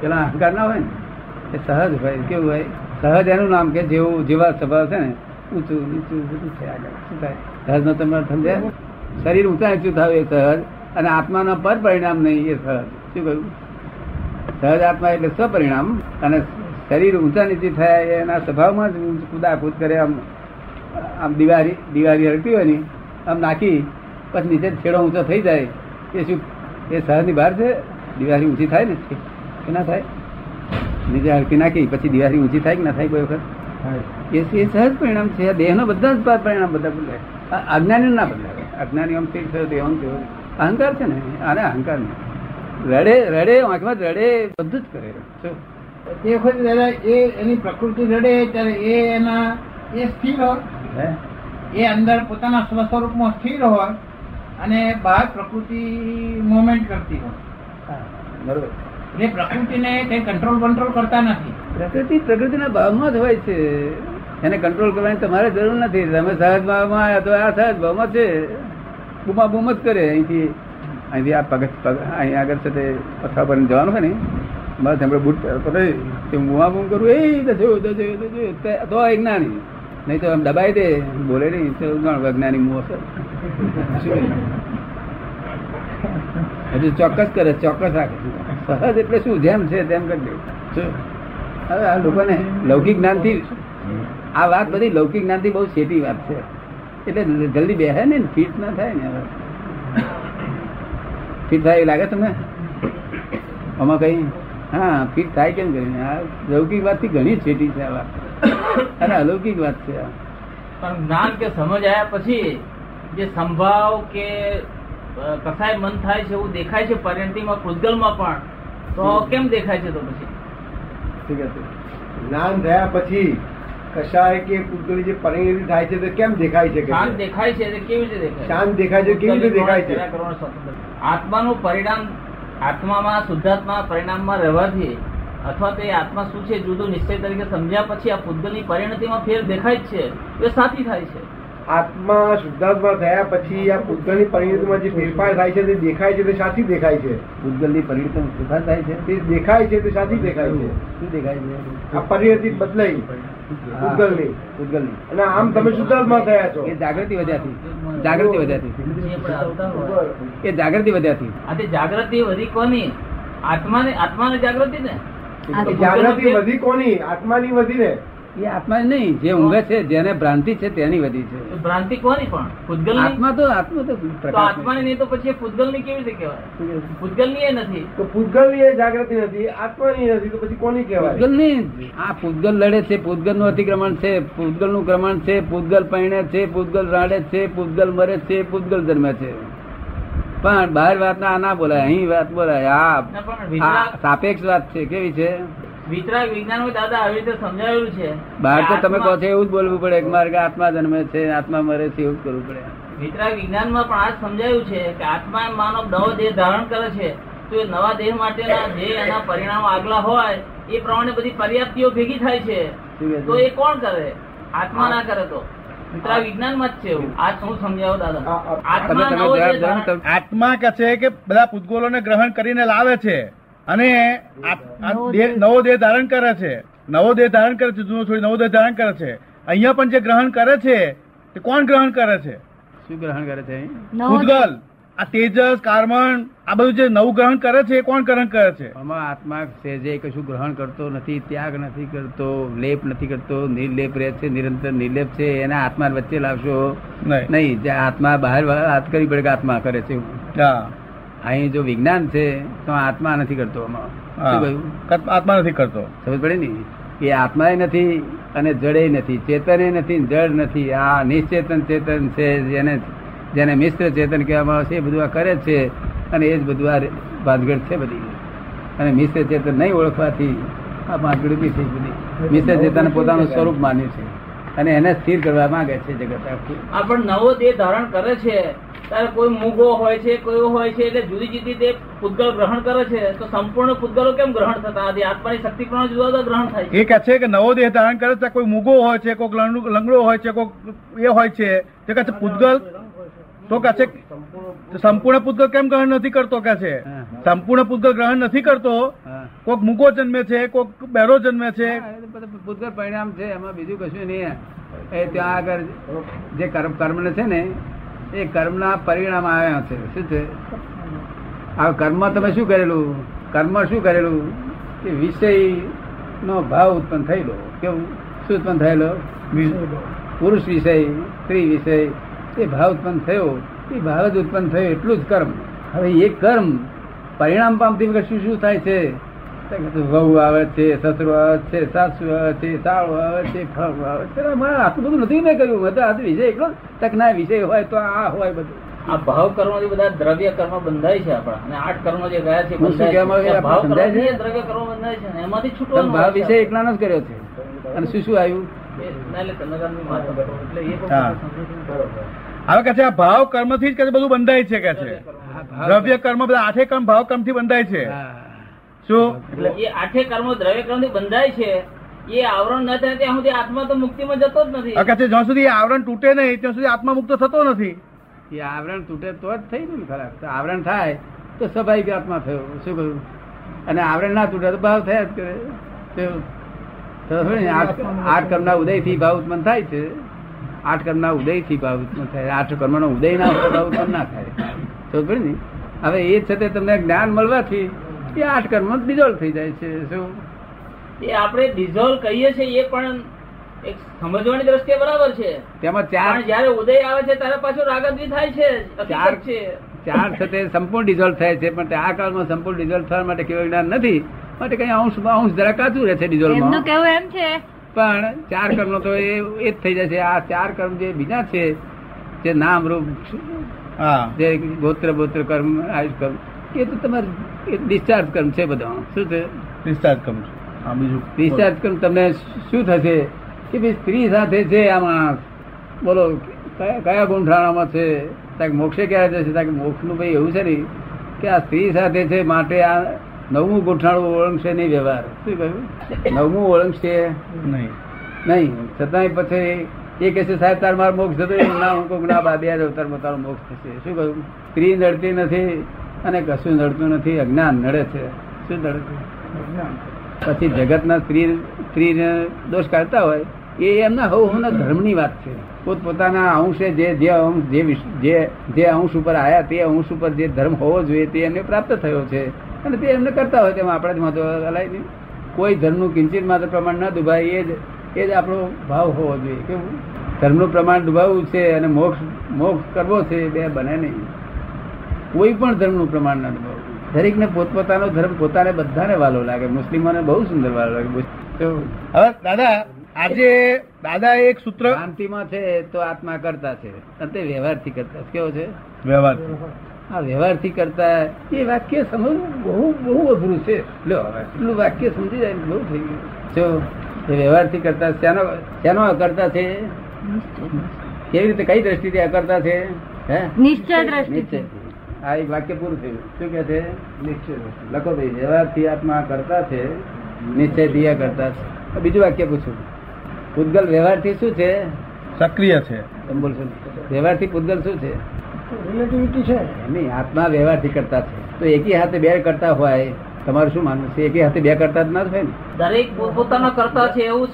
પેલા અહંકાર ના હોય ને? એ સહજ હોય. કેવું હોય? સહજ એનું નામ કે જેવું જેવા સ્વભાવ છે ને, ઊંચું, નીચું, બધું થયા કરે શું થાય? સહજ નો તમે સમજાય? શરીર ઊંચા નીચું થાય એ સહજ. અને આત્માના પર પરિણામ નહીં એ સહજ. શું કહ્યું? સહજ આત્મા એટલે સ્વપરિણામ અને શરીર ઊંચા નીચે થયા એના સ્વભાવમાં જ કુદાકૂદ કરે આમ આમ દિવાળી દિવાળી હરતી હોય ને આમ નાખી પછી નીચે છેડો ઊંચો થઈ જાય એ શું એ સહજની બહાર છે? દિવાળી ઊંચી થાય ને? કે ના થાય? નીચે હરકી નાખી પછી દિવાળી ઊંચી થાય કે ના થાય કોઈ વખત? એ એ સહજ પરિણામ છે. દેહનો બધા જ પરિણામ બધા બદલાય. આ અજ્ઞાની ના બદલાય. અજ્ઞાની આમ થઈ થયો થયો. અહંકાર છે ને? આને અહંકાર ને રડે રડે આંખમાં રડે બધું જ કરે. તે વખતે દાદા એ એની પ્રકૃતિ રડે ત્યારે એ એના એ સ્થિર હોય. એ અંદર પોતાના સ્વ સ્વરૂપમાં સ્થિર હોય અને બહાર પ્રકૃતિ મુવમેન્ટ કરતી હોય. બરોબર. એટલે પ્રકૃતિને કઈ કંટ્રોલ કંટ્રોલ કરતા નથી. પ્રકૃતિ પ્રકૃતિના ભાવમાં જ હોય છે. એને કંટ્રોલ કરવાની તમારે જરૂર નથી. તમે સહજ ભાવમાં આવ્યા તો આ સહજ ભાવમાં છે. બુમા બુમ જ કરે અહીંથી. અહીંથી આ પગ અહીં આગળ છે તે પથરા પર જવાનું હોય ને બસ આપણે બુટ પહેરો તે બુમા બુમ કરું, એ દજો દજો દજો તે- તો એ જ્ઞાની નહીં તો આમ દબાઈ દે બોલે નહીં. તો અજ્ઞાની મું હશે. હજુ ચોક્કસ કરે, ચોક્કસ રાખે. સહજ એટલે શું? જેમ છે તેમ કરી દે? હવે આ લોકોને લૌકિક જ્ઞાનથી આ વાત બધી લૌકિક જ્ઞાનથી બહુ છેટી વાત છે. એટલે જલ્દી બેહે ને, ફિટ ના થાય ને હવે. ફિટ થાય લાગે તમને? આમાં કઈ? હા ફિટ થાય કેમ કરીને? આ લૌકિક વાતથી ઘણી છેટી છે આ વાત અને અલૌકિક વાત છે આ. પણ જ્ઞાન કે સમજ આવ્યા પછી જે સંભાવ કે કસાય મન થાય છે એવું દેખાય છે પરિણતિમાં પૂતગલમાં પણ તો કેમ દેખાય છે તો પછી? ઠીક છે. જ્ઞાન થયા પછી કશાય કે પૂતગલી જે પરિણતિ થાય છે તે કેમ દેખાય છે કે શાંત દેખાય છે કેવી રીતે દેખાય શાંત દેખાય છે કેવી રીતે દેખાય છે. આત્માનું પરિણામ આત્મામાં શુદ્ધાત્મા પરિણામમાં રહેવાથી અથવા તો એ આત્મા શું છે જુદો નિશ્ચય તરીકે સમજ્યા પછી આ પૂતગલની પરિણતિમાં ફેર દેખાય જ છે એ સાથી થાય છે. આત્મા શુદ્ધાત્મા થયા પછી આ પૂતગલની પરિણતિમાં જે ફેરફાર થાય છે તે દેખાય છે તે સાચી દેખાય છે? ભૂતગલની પરિણામ ફેરફાર થાય છે? તે દેખાય છે તે સાચી દેખાય છે? શું? દેખાય છે? આ પરિણતિ બદલાઈ અને આમ તમે શુદ્ધાત્મા થયા છો. એ જાગૃતિ વધ્યાથી જાગૃતિ વધ્યાથી. એ જાગૃતિ વધ્યાથી આ તે જાગૃતિ વધી કોની? આત્માને આત્માને જાગૃતિ ને? જાગૃતિ વધી કોની? આત્માની વધી ને. એ આત્મા નહીં જે ઊંઘે છે જેને ભ્રાંતિ છે તેની વધી છે. ભ્રાંતિ કોની પણ? પૂતગલની આત્મા તો આત્મા તો તો આત્માની નહીં તો પછી એ પૂતગલની કેવી રીતે કહેવાય? પૂતગલની એ નથી. તો પૂતગલની એ જાગૃતિ નથી આત્માની નથી તો પછી કોની કહેવાય? પૂતગલની આ પૂતગલ લડે છે પૂતગલનું અતિક્રમણ છે પૂતગલનું ક્રમણ છે પૂતગલ પહેણે છે પૂતગલ રાડે છે પૂતગલ મરે છે પૂતગલ જન્મે છે. પણ બહાર વાત ના ના બોલાય અહીં વાત બોલાય. ના, આ સાપેક્ષ વાત છે કેવી છે? વિતરાગ વિજ્ઞાન દાદા આવી રીતે સમજાવેલું છે. બહાર તો તમે કહો છો એવું જ બોલવું પડે કે મારે આત્મા જન્મે છે આત્મા મરે છે એવું કરવું પડે. વિતરાગ વિજ્ઞાનમાં પણ આ સમજાયું છે કે આત્મા માનવ નવો દેહ ધારણ કરે છે. તો એ નવા દેહ માટેના જે એના પરિણામો આગલા હોય એ પ્રમાણે બધી પર્યાપ્તિઓ ભેગી થાય છે? તો એ કોણ કરે? આત્મા ના કરે તો. આત્મા કે છે કે બધા પૂતગલોને ગ્રહણ કરીને લાવે છે. અને આ- આ દેહ- નવો દેહ ધારણ કરે છે. નવો દેહ ધારણ કરે છે જૂનો છોડી નવો દેહ ધારણ કરે છે. અહીંયા પણ જે ગ્રહણ કરે છે તે કોણ ગ્રહણ કરે છે? શું ગ્રહણ કરે છે ભૂતગલ. આ તેજસ કાર્મણ આ બધું જે નવું ગ્રહણ કરે છે એ કોણ ગ્રહણ કરે છે? આમાં આત્મા છે જે કશું ગ્રહણ કરતો નથી ત્યાગ નથી કરતો લેપ નથી કરતો નિર્લેપ રહે છે નિરંતર નિર્લેપ છે એના આત્મા વચ્ચે લાવશો નહીં. નહીં. જે આત્મા બહાર હાથ કરી પડે કે આત્મા કરે છે. હા. અહીં જો વિજ્ઞાન છે તો આત્મા નથી કરતો આત્મા નથી કરતો. સમજ પડે ને? એ આત્માય નથી અને જડે નથી ચેતને નથી જડ નથી. આ નિશ્ચેતન ચેતન છે જેને જેને મિશ્ર ચેતન કહેવામાં આવે છે એ બધું આ કરે છે. અને એ જ બધું આ ભાનગઢ છે બધી. અને મિશ્ર ચેતન નહીં ઓળખવાથી આ ભાનગડ ઊભી થઈ બધી. મિશ્ર ચેતન પોતાનું સ્વરૂપ માન્યું છે. અને એને સ્થિર કરવા માંગે છે જગત આખું. આ પણ નવો દેહ ધારણ કરે છે ત્યારે કોઈ મૂગો હોય છે કોઈ હોય છે એટલે જુદી જુદી તે પૂતગલ ગ્રહણ કરે છે તો સંપૂર્ણ પૂતગલો કેમ ગ્રહણ થતા? નથી આત્માની શક્તિ પ્રમાણે જુદા જુદા ગ્રહણ થાય છે. એ કહે છે કે નવો દેહ ધારણ કરે છે કોઈ મૂગો હોય છે કોઈક લંગડો હોય છે કોઈક એ હોય છે તે કહે છે પૂતગલ તો કહે છે સંપૂર્ણ પૂતગલ. કેમ ગ્રહણ નથી કરતો? કે છે. સંપૂર્ણ પૂતગલ ગ્રહણ નથી કરતો હા. કોઈક મૂગો જન્મે છે કોઈક બેરો જન્મે છે. ભૂતગળ પરિણામ છે એમાં બીજું કશું નહીં એ ત્યાં આગળ જે કર્મ કર્મ છે ને એ કર્મના પરિણામ આવ્યા છે. શું છે? આ કર્મ તમે શું કરેલું? કર્મ શું કરેલું? કે વિષય નો ભાવ ઉત્પન્ન થયેલો. કેવું? શું ઉત્પન્ન થયેલો? પુરુષ વિષય સ્ત્રી વિષય એ ભાવ ઉત્પન્ન થયો. એ ભાવ જ ઉત્પન્ન થયો એટલું જ કર્મ. હવે એ કર્મ પરિણામ પામતી વખત શું શું થાય છે? વહુ આવે છે સસરો આવે છે સાસુ આવે છે સાળો આવે છે ફળ આવે છે. આટલું બધું નથી મેં કર્યું. બધા આ વિષય એટલો જ. તક ના વિષય હોય તો આ હોય બધું. આ ભાવ કર્મ બધા દ્રવ્ય કર્મ બંધાય છે આપણા. અને આઠ કર્મ જે ગયા છે બંધાય છે. ભાવ છે? દ્રવ્ય કર્મ બંધાય છે. એમાંથી છૂટો ભાવ વિષય એકલાનો જ કર્યો છે. અને શું શું આવ્યું. હવે કે છે આ ભાવ કર્મથી જ કે બધું બંધાય છે કે છે? દ્રવ્ય કર્મ. બધા આઠે કર્મ ભાવ કર્મથી બંધાય છે? હા. શું? એ આઠે કર્મો દ્રવ્ય કર્મથી બંધાય છે. એ આવરણ ન થાય ત્યાં સુધી આત્મા તો મુક્તિમાં જતો જ નથી. હવે જ્યાં સુધી આવરણ તૂટે નહીં ત્યાં સુધી આત્મા મુક્ત થતો નથી. એ આવરણ તૂટે તો જ થઈ ગયું ને ખરાબ. આવરણ થાય તો સ્વાભાવિક આત્મા થયો. શું કહ્યું? અને આવરણ ના તૂટે તો ભાવ થયા જ કરે. આઠ આઠ કર્મના ઉદયથી ભાવ ઉત્પન્ન થાય છે. આઠ કર્મના ઉદયથી ભાવ ઉત્પન્ન થાય. આઠ કર્મનો ઉદય ના ભાવ ઉત્પન્ન ના થાય. તો ને? હવે એ છતાં તમને જ્ઞાન મળવાથી એ આઠ કર્મ ડિઝોલ્વ થઈ જાય છે શું? એ આપણે ડિઝોલ્વ કહીએ છીએ એ પણ એક સમજવાની દ્રષ્ટિએ બરાબર છે. તેમાં ચાર જયારે ઉદય આવે છે ત્યારે પાછું રાગદ્વી થાય છે ચાર છે. ચાર સાથે સંપૂર્ણ ડિઝોલ્વ થાય છે પણ આ કાળમાં સંપૂર્ણ ડિઝોલ્વ થવા માટે કેવું જ્ઞાન નથી. માટે કઈ અંશ અંશ જરા કાચું રહે છે ડિઝોલ્વ કેવું એમ છે? પણ ચાર કર્મ તો એ એ જ થઈ જાય છે. આ ચાર કર્મ જે બીજા છે જે નામ રૂપ હા. જે ગોત્ર ગોત્ર કર્મ આયુષ કર્મ એ તો તમારે ડિસ્ચાર્જ કર્મ છે બધા. શું છે? ડિસ્ચાર્જ કર્મ બીજું ડિસ્ચાર્જ કર્મ તમને શું થશે? કે ભાઈ સ્ત્રી સાથે છે આ માણસ બોલો કયા ગુંઠાણામાં છે? તાકે મોક્ષે ક્યારે જશે? તાકે મોક્ષનું ભાઈ એવું છે ને કે આ સ્ત્રી સાથે છે માટે આ નવમું ગુંઠાણું ઓળંગશે નહીં વ્યવહાર. શું કહ્યું? નવમું ઓળંગશે નહીં. નહીં. છતાંય પછી એ કહે છે સાહેબ તાર મારો મોક્ષ થતો ના હું કહું ના બા અવતારમાં તારો મોક્ષ થશે. શું કહ્યું? સ્ત્રી નડતી નથી. અને કશું નડતું નથી અજ્ઞાન નડે છે. શું નડે છે? પછી જગતના સ્ત્રી સ્ત્રીને દોષ કાઢતા હોય એ એમના હવ હવના ધર્મની વાત છે. પોતપોતાના અંશે જે જે અંશ જે જે જે અંશ ઉપર આયા તે અંશ ઉપર જે ધર્મ હોવો જોઈએ તે એમને પ્રાપ્ત થયો છે. અને તે એમને કરતા હોય તેમાં આપણા જ મહત્વ અલાય નહીં. કોઈ ધર્મનું કિંચિત માત્ર પ્રમાણ ના દુભાય એ જ એ જ આપણો ભાવ હોવો જોઈએ. કેવું? ધર્મનું પ્રમાણ દુભાવવું છે અને મોક્ષ મોક્ષ કરવો છે બે બને નહીં. કોઈ પણ ધર્મનું પ્રમાણ ના દરેક દરેકને પોતપોતાનો ધર્મ પોતાને બધાને વાલો લાગે. મુસ્લિમોને બહુ સુંદર વાલો લાગે. હવે દાદા આજે દાદા એક સૂત્ર શાંતિમાં છે તો આત્મા કરતા છે. અને તે વ્યવહારથી કરતા કેવો છે? વ્યવહાર આ વ્યવહારથી કરતા એ વાક્ય સમજવું બહુ બહુ અઘરું છે. લો એટલું વાક્ય સમજી જાય બહુ થઈ ગયું. જો એ વ્યવહારથી કરતા શેનો શેનો અકર્તા છે? કેવી રીતે કઈ દ્રષ્ટિથી અકર્તા છે? હે? નિશ્ચય દ્રષ્ટિ નિશ્ચય આ એક વાક્ય પૂરું થયું. શું કે છે? નિશ્ચય લખો ભાઈ વ્યવહારથી આત્મા કરતા છે નિશ્ચય દિયા કરતા છે. બીજું વાક્ય પૂછું. પૂતગલ વ્યવહારથી શું છે? સક્રિય છે. તમે બોલશો વ્યવહારથી પૂતગલ શું છે? રિલેટિવિટી છે. નહીં આત્મા વ્યવહારથી કરતા છે. તો એકી હાથે બે કરતા હોય તમારું શું માનવું છે? એકી હાથે બે કરતા જ ના થાય હોય ને? દરેક પોતપોતાના કરતા છે એવું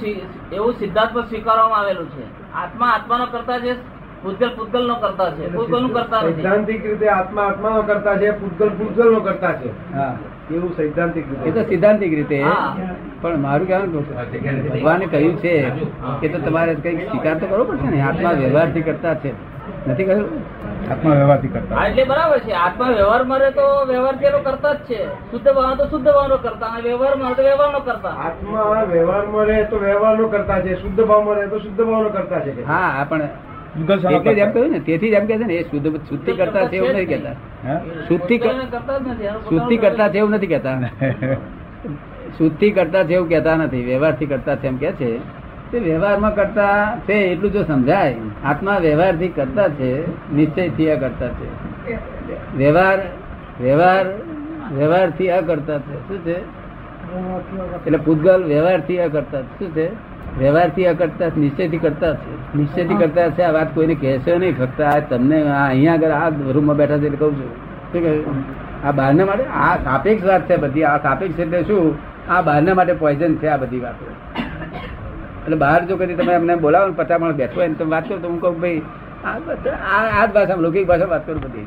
એવું સિદ્ધાંતમાં સ્વીકારવામાં આવેલું છે. આત્મા આત્માનો કરતા છે પૂતગલ પૂતગલ નો કરતા છે. પૂતગલનું કરતા નથી. સૈદ્ધાંતિક રીતે આત્મા આત્માનો કરતા છે પૂતગલ પૂતગલનો કરતા છે. હા. એવું સૈદ્ધાંતિક એ તો સિદ્ધાંતિક રીતે. પણ મારું કહેવાનું ભગવાને કહ્યું છે કે તો તમારે કંઈક સ્વીકાર તો કરવો પડશે ને? આત્મા વ્યવહારથી કરતા છે. નથી કહ્યું? આત્મા વ્યવહારથી કરતા એટલે બરાબર છે. આત્મા વ્યવહાર મરે તો વ્યવહાર પેલો કરતા જ છે. શુદ્ધ ભાવ તો શુદ્ધ ભાવ કરતા અને વ્યવહારમાં તો વ્યવહારનો કરતા. આત્મા વ્યવહારમાં રહે તો વ્યવહારનો કરતા છે. શુદ્ધ ભાવ રહે તો શુદ્ધ ભાવનો કરતા છે. હા હા પણ પૂતગલ શાનો જ એમ કહ્યું ને તેથી જ એમ કે છે ને એ શુદ્ધ શુદ્ધિ કરતા છે એવું નથી કેતા? શુદ્ધિ કરતા શુદ્ધિ કરતા છે એવું નથી કહેતા. શુદ્ધિ કરતા છે એવું કહેતા નથી વ્યવહારથી કરતા છે એમ કે છે. તે વ્યવહારમાં કરતા છે એટલું જો સમજાય આત્મા વ્યવહારથી કરતા છે નિશ્ચયથી કરતા છે. વ્યવહાર વ્યવહાર વ્યવહારથી અકર્તા છે. શું છે? એટલે પૂતગલ વ્યવહારથી અકર્તા કરતા શું છે? વ્યવહારથી આ કરતા નિશ્ચયથી કરતા નિશ્ચયથી કરતા છે આ વાત કોઈને કહેશો નહીં. ફક્ત આ તમને અહીંયા આગળ આ રૂમમાં બેઠા છે એટલે કહું છું. શું આ બહારના માટે? આ સાપેક્ષ વાત છે બધી. આ સાપેક્ષ એટલે શું? આ બહારના માટે પોઈઝન છે આ બધી વાતો. એટલે બહાર જો કદી તમે અમને બોલાવો ને પચાસ માણસ બેઠો હોય ને તમે વાત કરો તો હું કહું ભાઈ આ બધા- આ આ જ ભાષામાં લૌકિક ભાષા વાત કરું બધી.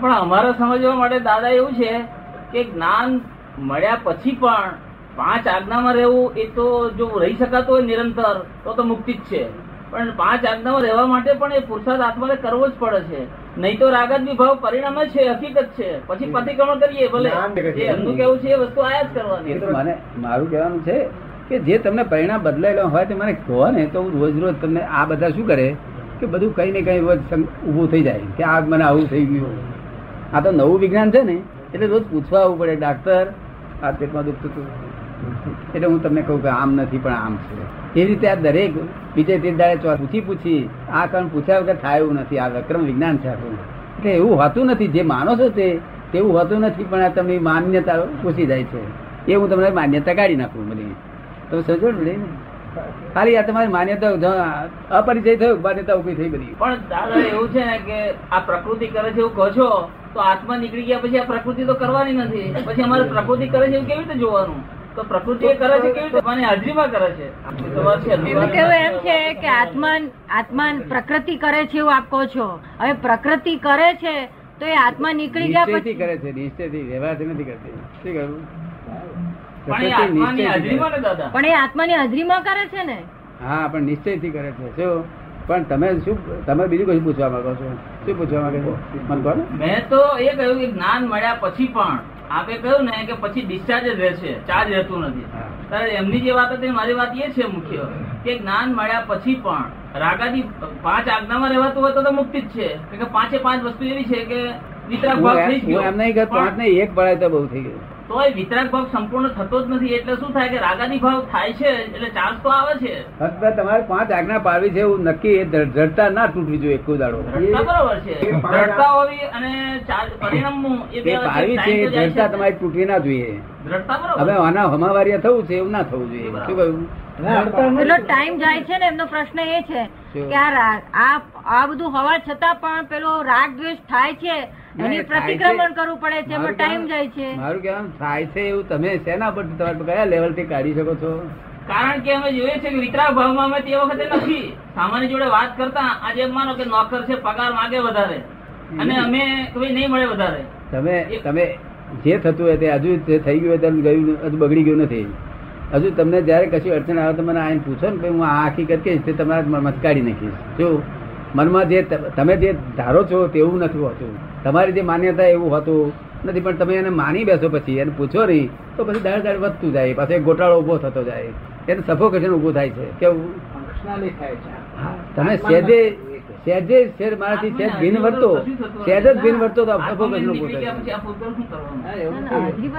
પણ અમારા સમજવા માટે દાદા એવું છે કે જ્ઞાન મળ્યા પછી પણ પાંચ આજ્ઞામાં રહેવું એ તો જો રહી શકાતું હોય નિરંતર તો તો મુક્તિ જ છે. પણ પાંચ આજ્ઞામાં રહેવા માટે પણ એ પુરુષાર્થ આત્માને કરવો જ પડે છે. નહીં તો રાગત વિભાવ પરિણામ છે હકીકત છે. પછી પ્રતિક્રમણ કરીએ ભલે. જે એમનું કેવું છે એ વસ્તુ આયા જ કરવાની. મને મારું કહેવાનું છે કે જે તમને પરિણામ બદલાયેલો હોય તે મને કહો ને તો હું રોજ રોજ તમને આ બધા શું કરે? કે બધું કઈ ને કઈ રોજ ઊભું થઈ જાય. કે આ મને આવું થઈ ગયું. આ તો નવું વિજ્ઞાન છે ને એટલે રોજ પૂછવા આવવું પડે ડાક્ટર આ પેટમાં દુખતું હતું. એટલે હું તમને કહું કે આમ નથી, પણ આમ છે. એ રીતે આ દરેક બીજે તે પૂછી પૂછી, આ કારણ પૂછ્યા વગર થાય એવું નથી, આ વિક્રમ વિજ્ઞાન છે આપણું. એટલે એવું હોતું નથી, જે માનો છો તે, તેવું હોતું નથી, પણ આ તમને માન્યતા પૂછી જાય છે. એ હું તમને માન્યતા કાઢી નાખું બધી. તમે સમજો ને? ખાલી આ તમારી માન્યતા અપરિચય થયો, માન્યતા ઊભી થઈ બધી. પણ દાદા, એવું છે ને કે આ પ્રકૃતિ કરે છે એવું કહો છો, તો આત્મા નીકળી ગયા પછી આ પ્રકૃતિ તો કરવાની નથી. પછી અમારે પ્રકૃતિ કરે છે એવું કેવી રીતે જોવાનું? તો પ્રકૃતિ કરે છે કેવી તમારી હાજરીમાં કરે છે. કેવું એમ છે કે આત્માન આત્માન પ્રકૃતિ કરે છે એવું આપ કહો છો. હવે પ્રકૃતિ કરે છે તો એ આત્મા નીકળી ગયા પછી? કરે છે નિશ્ચયથી વ્યવહારથી નથી કરતી. શું કરું? પણ એ આત્માની હાજરીમાં ને દાદા. પણ એ આત્માની હાજરીમાં કરે છે ને? હા પણ નિશ્ચયથી કરે છે. શું? પણ તમે શું તમે બીજું કશું પૂછવા માંગો છો? શું પૂછવા માંગો છો? મને કહો મેં તો એ કહ્યું કે જ્ઞાન મળ્યા પછી પણ આપે કહ્યું ને કે પછી ડિસ્ચાર્જ જ રહેશે ચાર્જ રહેતું નથી. ત્યારે એમની જે વાત હતી મારી વાત એ છે મુખ્ય કે જ્ઞાન મળ્યા પછી પણ રાગાદી પાંચ આજ્ઞામાં રહેવાતું હોય તો તો મુક્તિ જ છે. કે પાંચે પાંચ વસ્તુ એવી છે કે વિતરાગ થઈ હું એમ નહીં પાંચ ગયો ને એક ભરાય તો બહુ થઈ ગયું. તો એ વિતરાગ ભાવ સંપૂર્ણ થતો જ નથી. એટલે શું થાય કે રાગાદી ભાવ થાય છે એટલે ચાર્જ તો આવે છે. ફક્ત તમારે પાંચ આજ્ઞા પાડવી છે એવું નક્કી એ જડતા ના તૂટવી જોઈએ એક દાડો. બરોબર છે. જડતા હોવી અને ચાર્જ પરિણામ પાડવી છે જડતા તમારી તૂટવી ના જોઈએ. હવે આના હમાવારિયા થવું છે એવું ના થવું જોઈએ. શું કહ્યું? પેલો ટાઈમ જાય છે ને એમનો પ્રશ્ન એ છે કે આ રાગ આ આ બધું હોવા છતાં પણ પેલો રાગ દ્વેષ થાય છે એની પ્રતિક્રમણ કરવું પડે છે એમાં ટાઈમ જાય છે. મારું કહેવાનું થાય છે એવું તમે શેના પર તમારે કયા લેવલથી કાઢી શકો છો? કારણ કે અમે જોઈએ છે કે વિતરાગ ભાવમાં અમે તે વખતે નથી. સામાન્ય જોડે વાત કરતા આજે માનો કે નોકર છે પગાર માંગે વધારે. અને અમે કોઈ નહીં મળે વધારે. તમે તમે જે થતું હોય તે હજુ જે થઈ ગયું હોય તેમ ગયું હજુ બગડી ગયું નથી. હજુ તમને જયારે કશું અડચણ આવે તો મને આઈને પૂછો ને હું આ હકીકત કહીશ તે તમારા મત કાઢી નાખીશ. જો મનમાં જે તમે જે ધારો છો તેવું નથી હોતું. તમારી જે માન્યતા એવું હોતું નથી પણ તમે એને માની બેસો પછી એને પૂછો નહીં તો પછી દાડ દાડ વધતું જાય. પાછો એક ગોટાળો ઊભો થતો જાય. એને સફોકેશન ઉભું થાય છે. કેવું? તમે સેજે સેજે શેર મારાથી સેજ ભીન વર્તો સેજ જ ભીન વર્તો તો સફોકેશન ઉભું થાય. હાજરી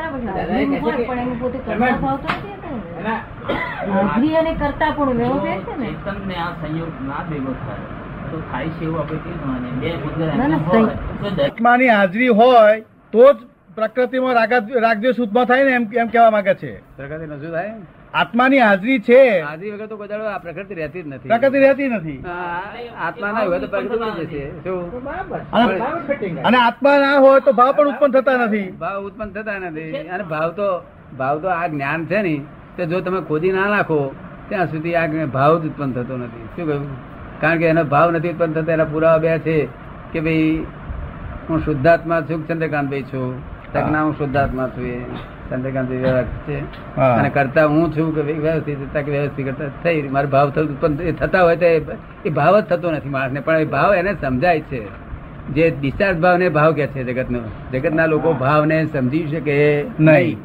કરતા ભાવ તો નથી ને. હાજરી અને કરતા પણ એવો ફેર છે ને. તમને આ સંયોગ ના ભેગો થાય તો થાય છે એવું આપણે બે આત્માની હાજરી હોય તો જ પ્રકૃતિમાં રાગા- રાગદ્વેષ ઉત્પન્ન થાય ને એમ એમ કેવા માંગે છે. પ્રકૃતિ નું શું થાય? આત્માની હાજરી છે. હાજરી વગર તો આ પ્રકૃતિ રહેતી જ નથી. પ્રકૃતિ રહેતી નથી. આત્મા ના હોય તો પ્રકૃતિ જશે. શું? અને અને આત્મા ના હોય તો ભાવ પણ ઉત્પન્ન થતા નથી. ભાવ ઉત્પન્ન થતા નથી. અને ભાવ તો ભાવ તો આ જ્ઞાન છે ને તે જો તમે ખોદી ના નાખો ત્યાં સુધી આ ભાવ જ ઉત્પન્ન થતો નથી. શું કહ્યું? કારણ કે એનો ભાવ નથી ઉત્પન્ન થતો એના પુરાવા બે છે કે ભાઈ હું શુદ્ધાત્મા છું ચંદ્રકાંતભાઈ છું? તકના હું શુદ્ધાત્મા છું એ ચંદ્રકાંતભાઈ છે. અને કરતા હું છું કે ભાઈ વ્યવસ્થિત તક વ્યવસ્થિત કરતા થઈ. મારે ભાવ થતો ઉત્પન્ન એ થતા હોય તો એ- ભાવ જ થતો નથી માણસને. પણ એ ભાવ એને સમજાય છે. જે ડિસ્ચાર્જ ભાવને ભાવ કે છે જગતનો. જગતના લોકો ભાવને સમજી શકે નહીં.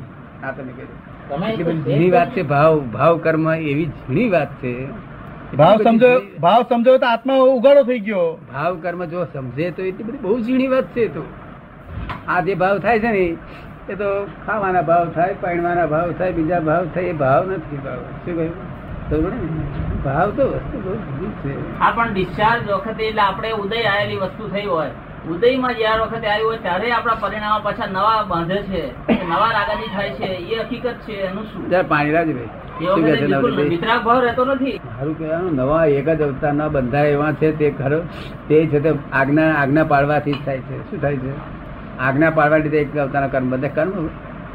આ તમે કહ્યું. ઝીણી વાત છે. ભાવ ભાવ કર્મ એવી ઝીણી વાત છે. ભાવ સમજો ભાવ સમજો તો આત્મા ઉગાડો થઈ ગયો. ભાવ કર્મ જો સમજે તો એટલી બધી બહુ ઝીણી વાત છે તો. આ જે ભાવ થાય છે ને એ તો ખાવાના ભાવ થાય પાણવાના ભાવ થાય બીજા ભાવ થાય એ ભાવ નથી ભાવ. શું કહ્યું? ભાવ તો વસ્તુ બહુ જુદી છે. હા પણ ડિસ્ચાર્જ વખતે એટલે આપણે ઉદય આવેલી વસ્તુ થઈ હોય. ઉદયમાં જ્યારે વખતે આવી હોય ત્યારે આપણા પરિણામો પાછા નવા બાંધે છે. નવા રાગાજી થાય છે. એ હકીકત છે એનું શું? પાણીરાજ ભાઈ. નવા એક જ અવતારના બંધાય એવા છે તે ખરો. તે છે તે આજ્ઞા આજ્ઞા પાડવાથી જ થાય છે. શું થાય છે? આજ્ઞા પાડવા લીધે એક અવતારના કર્મ બધા કર્મ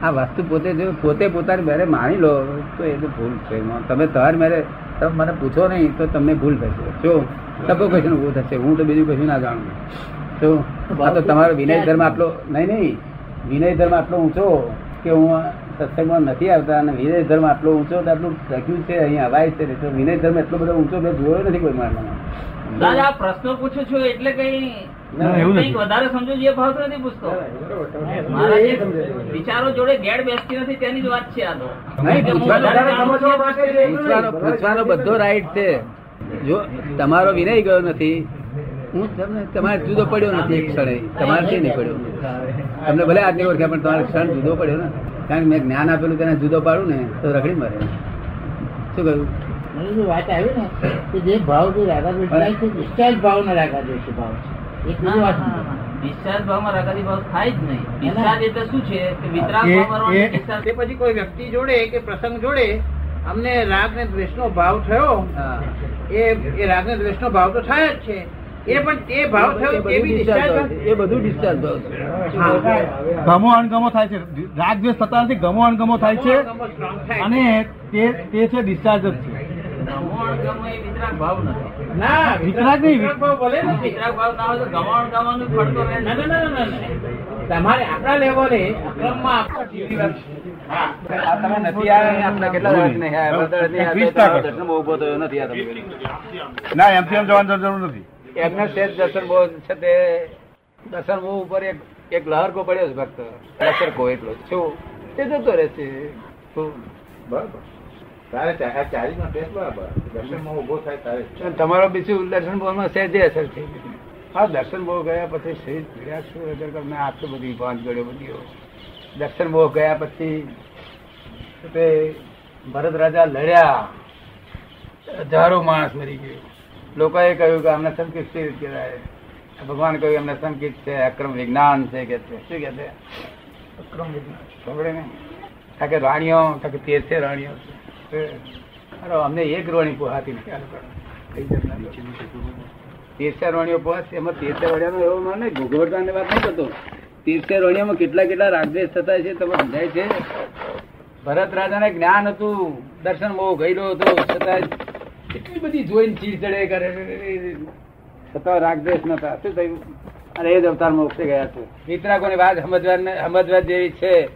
આ વસ્તુ પોતે જો પોતે પોતાની મેરે માણી લો તો એ તો ભૂલ છે. તમે તાર મેરે તમે મને પૂછો નહીં તો તમને ભૂલ થશે. જો સફોકેશન ઉભું થશે. હું તો બીજું કશું ના જાણું. તો આ તો તમારો વિનય ધર્મ આટલો નહીં નહીં. વિનય ધર્મ આટલો ઊંચો કે હું સત્સંગમાં નથી આવતા અને વિનય ધર્મ આટલો ઊંચો આટલું લખ્યું છે અહીંયા અવાય છે તો વિનય ધર્મ એટલો બધો ઊંચો મેં જોયો નથી કોઈ મારામાં દાદા આ પ્રશ્ન પૂછું છું એટલે કઈ વધારે સમજો એ ભાવ નથી પૂછતો. મારા જે. વિચારો જોડે ગેડ બેસતી નથી તેની જ વાત છે આ તો. પૂછવાનો બધો રાઈટ છે. જો તમારો વિનય ગયો નથી હું તમને તમારે જુદો પડ્યો નથી એક ક્ષણે. તમારે નહીં પડ્યો. તમને ભલે આજની ઓળખ્યા પણ તમારે ક્ષણ જુદો પડ્યો ને. કારણ કે મેં જ્ઞાન આપેલું તેને જુદો પાડું ને તો રખડી મરે. શું કહ્યું? મને વાત આવી ને કે જે ભાવ જે રાગાદ્વેષ થાય છે discharge ભાવ એક બીજી વાત નથી. ડિસ્ચાર્જ ભાવમાં રાગાદી ભાવ થાય જ નહીં. ડિસ્ચાર્જ એટલે શું છે? કે વિતરાગ તે પછી કોઈ વ્યક્તિ જોડે કે પ્રસંગ જોડે અમને રાગ ને દ્વેષ નો ભાવ થયો એ એ રાગ ને દ્વેષ નો ભાવ તો થાય જ છે. એ પણ તે ભાવ થયો. એ બધું ડિસ્ચાર્જ ભાવ છે. ગમો અણગમો થાય છે. રાગ દ્વેષ થતા નથી ગમો અણગમો થાય છે. અને તે તે છે ડિસ્ચાર્જ જ છે. ગમો અણગમો એ વિતરાગ ભાવ નથી. ના વિતરાગ નહીં. વિતરાગ ભાવ ભલે નથી. વિતરાગ ભાવ ના હોય તો ગમો અણગમોનું ફળતો રહે. ના ના ના ના, ના ના. તમારે આપણા લેવલે અક્રમમાં તમે નથી આવ્યા કેટલા નથી ના એમથી એમ જવાની જરૂર નથી. એમને સેજ દર્શન બહુ છે તે દર્શન બહુ ઉપર એક એક લહર કો પડ્યો છે ભક્ત. લસર કો એટલો શું? તે જતો રહેશે? બરાબર. તમારો બીજું દર્શન બોલમાં સહેજે અસર થઈ ગઈ. હા દર્શન બહુ ગયા પછી શરીર પીડ્યા શું અગર તમને આટલું બધી પાંચ ગળ્યો બધી દર્શન બહુ ગયા પછી તે ભરત રાજા લડ્યા. હજારો માણસ મરી ગયો. લોકોએ કહ્યું કે અમને સંકિત સ્થિર કહેવાય ભગવાન કહ્યું અમને સંકિત છે અક્રમ વિજ્ઞાન છે કે છે. શું કે છે? અક્રમ વિજ્ઞાન. ખબર ને કાકે રાણીઓ કાકે તેર છે રાણીઓ. અરે અમને એક રોણી પોહાતી નથી આ જાતના તેરસા રોણીઓ પહોંચશે એમાં તેરસા રોણીયાનો એવો માને ભોગવટવાની વાત નહીં કરતો. તેરસા રોણીયામાં કેટલા કેટલા રાગદેશ થતા છે તમે સમજાય છે? ભરત રાજાને જ્ઞાન હતું દર્શન બહુ ગયેલો હતો છતાં એટલી બધી જોઈને ચીડ ચડે કરે છતાં રાગદેશ નતા શું થયું? અને એ જ અવતાર મોક્ષે ગયા છે. વિતરાકોની વાત સમજવા સમજવા જેવી છે.